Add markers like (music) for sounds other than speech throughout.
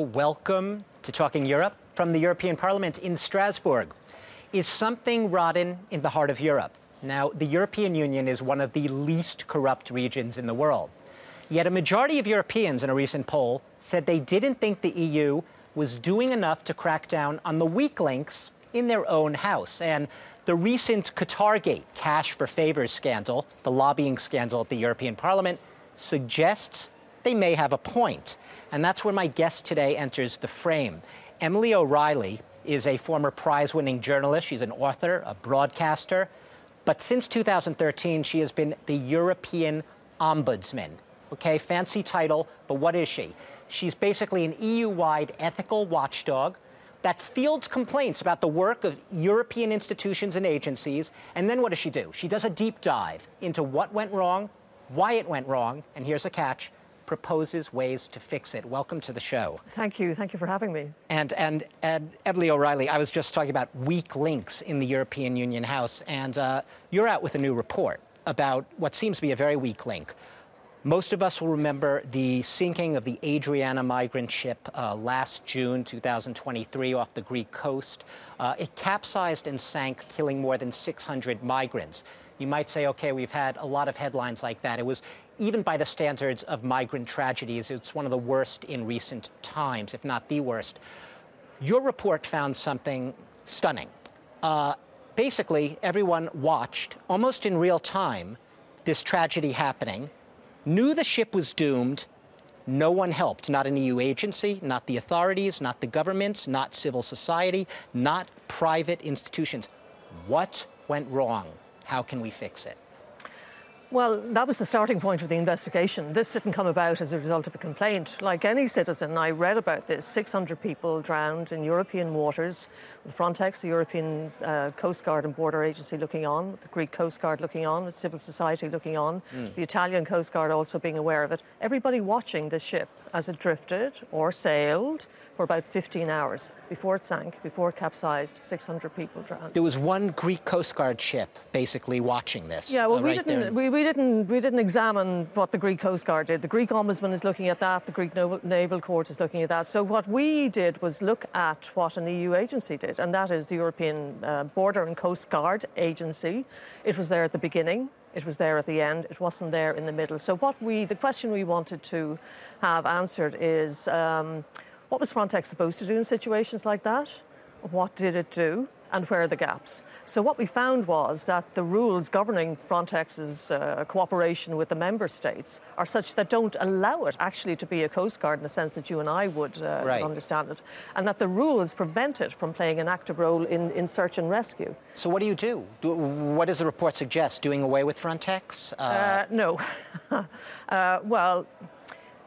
Welcome to Talking Europe from the European Parliament in Strasbourg. Is something rotten in the heart of Europe? Now, the European Union is one of the least corrupt regions in the world. Yet a majority of Europeans in a recent poll said they didn't think the EU was doing enough to crack down on the weak links in their own house. And the recent Qatargate cash for favors scandal, the lobbying scandal at the European Parliament, suggests they may have a point. And that's where my guest today enters the frame. Emily O'Reilly is a former prize winning journalist. She's an author, a broadcaster. But since 2013, she has been the European Ombudsman. Okay, fancy title, but what is she? She's basically an EU wide ethical watchdog that fields complaints about the work of European institutions and agencies. And then what does she do? She does a deep dive into what went wrong, why it went wrong, and here's a catch proposes ways to fix it. Welcome to the show. Thank you. Thank you for having me. And, and, and Emily O'Reilly, I was just talking about weak links in the European Union House, and uh, you're out with a new report about what seems to be a very weak link. Most of us will remember the sinking of the Adriana migrant ship uh, last June 2023 off the Greek coast. Uh, it capsized and sank, killing more than 600 migrants. You might say, okay, we've had a lot of headlines like that. It was, even by the standards of migrant tragedies, it's one of the worst in recent times, if not the worst. Your report found something stunning. Uh, basically, everyone watched almost in real time this tragedy happening knew the ship was doomed. No one helped, not an EU agency, not the authorities, not the governments, not civil society, not private institutions. What went wrong? How can we fix it? Well, that was the starting point of the investigation. This didn't come about as a result of a complaint. Like any citizen, I read about this 600 people drowned in European waters, with Frontex, the European uh, Coast Guard and Border Agency, looking on, the Greek Coast Guard looking on, the civil society looking on, mm. the Italian Coast Guard also being aware of it. Everybody watching the ship as it drifted or sailed for about 15 hours before it sank, before it capsized. 600 people drowned. There was one Greek Coast Guard ship basically watching this. Yeah, well, uh, we didn't we, we, didn't we didn't examine what the Greek Coast Guard did. The Greek Ombudsman is looking at that. The Greek Naval Court is looking at that. So what we did was look at what an EU agency did, and that is the European uh, Border and Coast Guard Agency. It was there at the beginning. It was there at the end. It wasn't there in the middle. So what we, the question we wanted to have answered is. Um, what was Frontex supposed to do in situations like that? What did it do? And where are the gaps? So, what we found was that the rules governing Frontex's uh, cooperation with the member states are such that don't allow it actually to be a Coast Guard in the sense that you and I would uh, right. understand it, and that the rules prevent it from playing an active role in, in search and rescue. So, what do you do? do what does the report suggest? Doing away with Frontex? Uh... uh no. (laughs) Uh, well,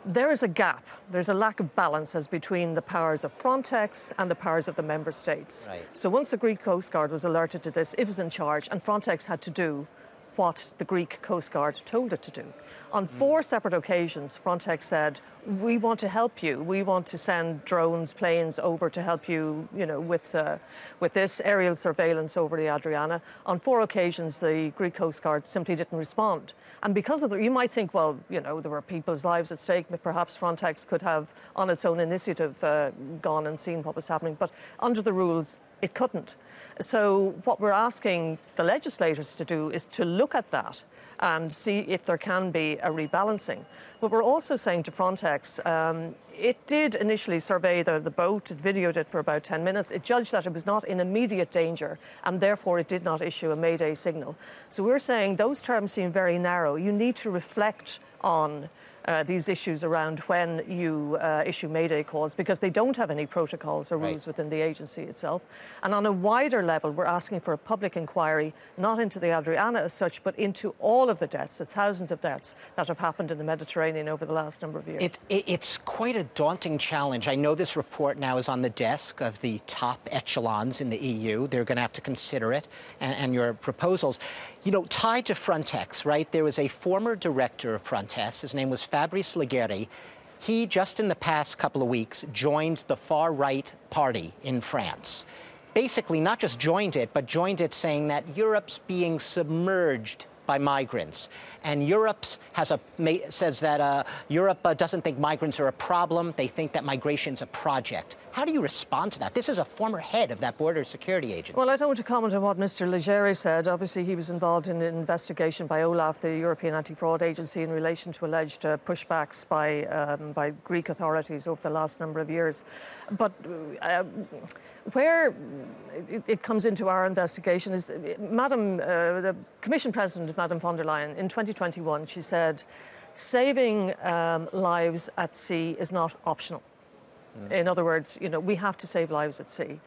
there is a gap. There's a lack of balance as between the powers of Frontex and the powers of the member states. Right. So once the Greek Coast Guard was alerted to this, it was in charge, and Frontex had to do what the Greek Coast Guard told it to do. On four separate occasions, Frontex said, "We want to help you. We want to send drones, planes over to help you, you know, with uh, with this aerial surveillance over the Adriana." On four occasions, the Greek Coast Guard simply didn't respond. And because of that, you might think, well, you know, there were people's lives at stake. Perhaps Frontex could have, on its own initiative, uh, gone and seen what was happening. But under the rules, it couldn't. So what we're asking the legislators to do is to look at that and see if there can be a rebalancing. But we're also saying to Frontex, um, it did initially survey the, the boat, it videoed it for about 10 minutes. It judged that it was not in immediate danger and therefore it did not issue a Mayday signal. So we're saying those terms seem very narrow. You need to reflect on uh, these issues around when you uh, issue Mayday calls because they don't have any protocols or rules right. within the agency itself. And on a wider level, we're asking for a public inquiry, not into the Adriana as such, but into all of the deaths, the thousands of deaths that have happened in the Mediterranean over the last number of years. It, it, it's quite a daunting challenge. I know this report now is on the desk of the top echelons in the EU. They're going to have to consider it and, and your proposals. You know, tied to Frontex, right? There was a former director of Frontex. His name was Fabrice Leggeri, he just in the past couple of weeks joined the far right party in France. Basically, not just joined it, but joined it saying that Europe's being submerged by migrants. And Europe says that uh, Europe uh, doesn't think migrants are a problem. They think that migration's a project. How do you respond to that? This is a former head of that border security agency. Well, I don't want to comment on what Mr. Leggeri said. Obviously, he was involved in an investigation by OLAF, the European Anti-Fraud Agency, in relation to alleged uh, pushbacks by um, by Greek authorities over the last number of years. But uh, where it, it, comes into our investigation is, uh, Madam, uh, the Commission President, Madam von der Leyen, in 2021, she said, saving um, lives at sea is not optional. Mm. In other words, you know, we have to save lives at sea.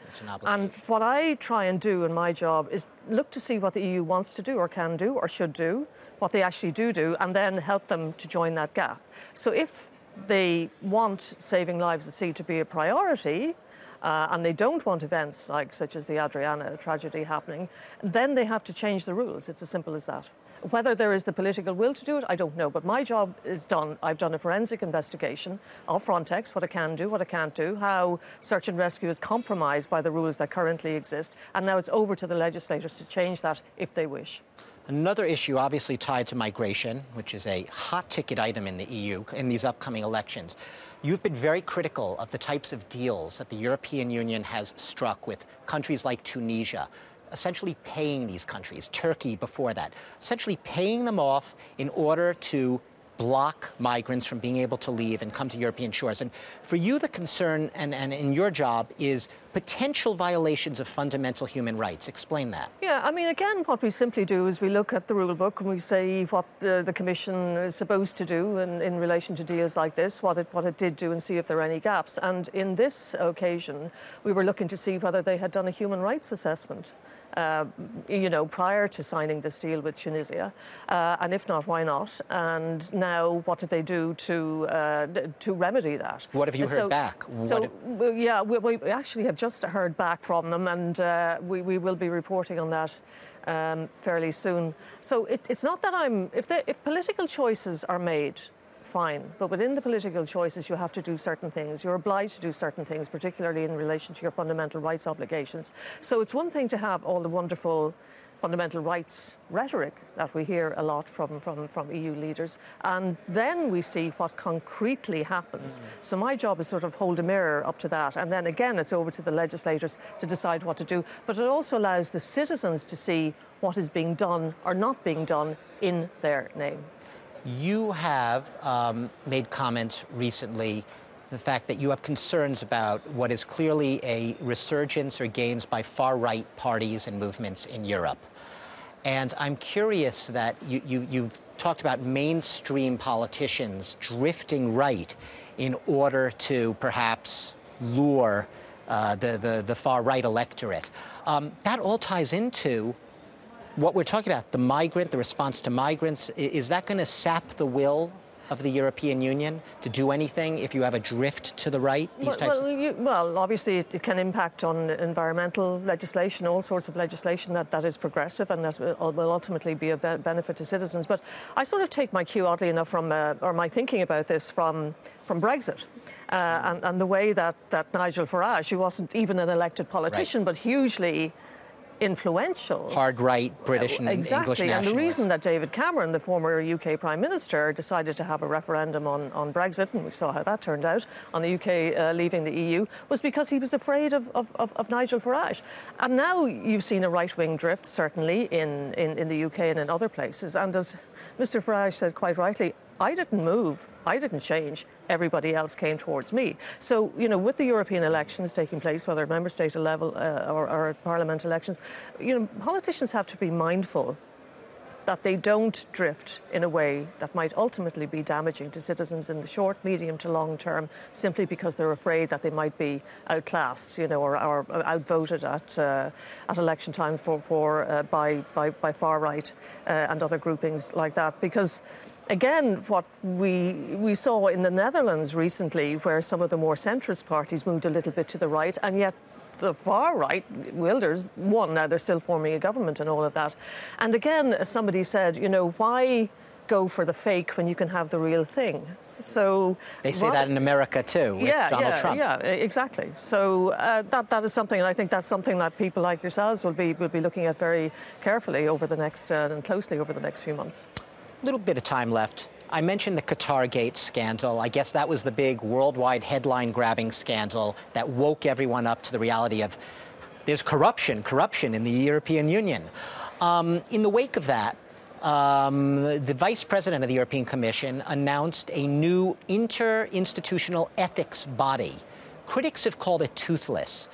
and what I try and do in my job is look to see what the EU wants to do or can do or should do, what they actually do do, and then help them to join that gap. So if they want saving lives at sea to be a priority, uh, and they don't want events like such as the Adriana tragedy happening, then they have to change the rules. It's as simple as that. Whether there is the political will to do it, I don't know. But my job is done. I've done a forensic investigation of Frontex, what it can do, what it can't do, how search and rescue is compromised by the rules that currently exist. And now it's over to the legislators to change that if they wish. Another issue, obviously tied to migration, which is a hot ticket item in the EU in these upcoming elections. You've been very critical of the types of deals that the European Union has struck with countries like Tunisia, essentially paying these countries, Turkey before that, essentially paying them off in order to block migrants from being able to leave and come to European shores. And for you, the concern and, and in your job is potential violations of fundamental human rights. Explain that. Yeah, I mean, again, what we simply do is we look at the rule book and we say what the, the Commission is supposed to do in, in relation to deals like this, what it, what it did do, and see if there are any gaps. And in this occasion, we were looking to see whether they had done a human rights assessment. Uh, you know, prior to signing this deal with Tunisia, uh, and if not, why not? And now, what did they do to uh, to remedy that? What have you heard so, back? So, yeah, we, we, actually have just heard back from them, and uh, we, we will be reporting on that. Um, fairly soon. So it, it's not that I'm. If, if political choices are made fine. But within the political choices, you have to do certain things. You're obliged to do certain things, particularly in relation to your fundamental rights obligations. So it's one thing to have all the wonderful fundamental rights rhetoric that we hear a lot from, from, from EU leaders. And then we see what concretely happens. Mm. So my job is sort of hold a mirror up to that. And then again, it's over to the legislators to decide what to do. But it also allows the citizens to see what is being done or not being done in their name. You have um, made comments recently the fact that you have concerns about what is clearly a resurgence or gains by far right parties and movements in Europe. And I'm curious that you, you, you've talked about mainstream politicians drifting right in order to perhaps lure uh, the, the, the, far right electorate. Um, that all ties into what we're talking about, the migrant, the response to migrants, is that going to sap the will of the European Union to do anything if you have a drift to the right? These well, types well, you, well obviously it, can impact on environmental legislation, all sorts of legislation that, that is progressive and that will ultimately be a benefit to citizens. But I sort of take my cue, oddly enough, from uh, or my thinking about this from from Brexit. Uh, and, and, the way that, that Nigel Farage, who wasn't even an elected politician, right. but hugely influential. Hard right British and exactly. English And the reason that David Cameron, the former UK Prime Minister, decided to have a referendum on, on Brexit, and we saw how that turned out, on the UK uh, leaving the EU, was because he was afraid of, of, of, of Nigel Farage. And now you've seen a right wing drift, certainly in, in, in the UK and in other places. And as Mr Farage said quite rightly, I didn't move, I didn't change, everybody else came towards me. So, you know, with the European elections taking place, whether at member state level uh, or, or at parliament elections, you know, politicians have to be mindful that they don't drift in a way that might ultimately be damaging to citizens in the short, medium to long term, simply because they're afraid that they might be outclassed, you know, or, or outvoted at uh, at election time for, for uh, by, by by far right uh, and other groupings like that. Because again, what we we saw in the Netherlands recently, where some of the more centrist parties moved a little bit to the right, and yet the far right, Wilders won. Now they're still forming a government and all of that. And again, as somebody said, you know, why go for the fake when you can have the real thing? So they say that in America too. yeah, Donald yeah, Trump. yeah, exactly. So uh, that that is something, and I think that's something that people like yourselves will be will be looking at very carefully over the next uh, and closely over the next few months. A little bit of time left. I mentioned the Qatargate scandal. I guess that was the big worldwide headline grabbing scandal that woke everyone up to the reality of there's corruption, corruption in the European Union. Um, in the wake of that, um, the vice president of the European Commission announced a new interinstitutional ethics body. Critics have called it toothless.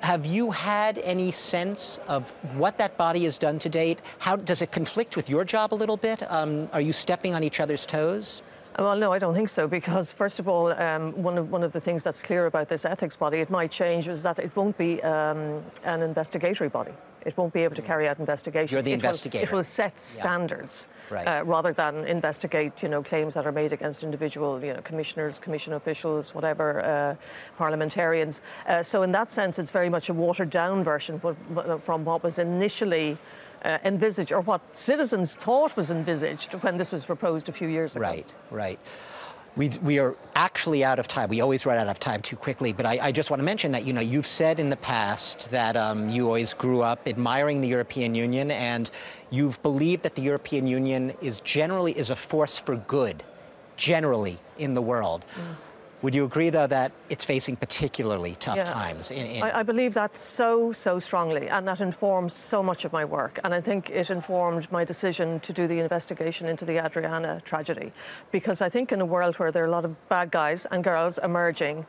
Have you had any sense of what that body has done to date? How does it conflict with your job a little bit? Um, are you stepping on each other's toes? Well, no, I don't think so, because first of all, um, one, of, one of the things that's clear about this ethics body, it might change, is that it won't be um, an investigatory body. It won't be able to carry out investigations. You're the it investigator. Will, it will set standards yeah. right. uh, rather than investigate, you know, claims that are made against individual, you know, commissioners, commission officials, whatever, uh, parliamentarians. Uh, so in that sense, it's very much a watered-down version from what was initially uh, envisaged or what citizens thought was envisaged when this was proposed a few years ago. Right, right. We, we are actually out of time. We always run out of time too quickly. But I, I just want to mention that you know you've said in the past that um, you always grew up admiring the European Union, and you've believed that the European Union is generally is a force for good, generally in the world. Mm. Would you agree, though, that it's facing particularly tough yeah, times? In, in... I, I, believe that so, so strongly, and that informs so much of my work. And I think it informed my decision to do the investigation into the Adriana tragedy. Because I think in a world where there are a lot of bad guys and girls emerging,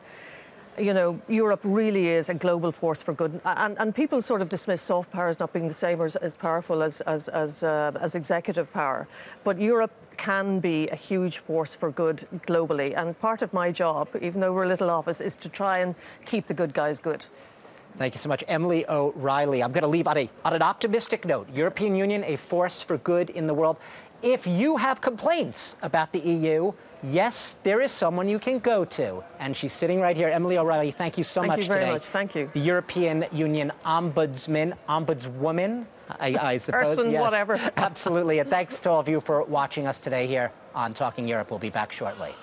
you know, Europe really is a global force for good. And, and people sort of dismiss soft power as not being the same or as, as powerful as, as, as, uh, as executive power. But Europe can be a huge force for good globally. And part of my job, even though we're a little office, is to try and keep the good guys good. Thank you so much, Emily O'Reilly. I'm going to leave on, a, on an optimistic note. European Union, a force for good in the world. If you have complaints about the EU, yes, there is someone you can go to. And she's sitting right here. Emily O'Reilly, thank you so thank much you very today. Much. Thank you. The European Union Ombudsman, Ombudswoman, I, I suppose. Person, yes. whatever. Absolutely. And thanks to all of you for watching us today here on Talking Europe. We'll be back shortly.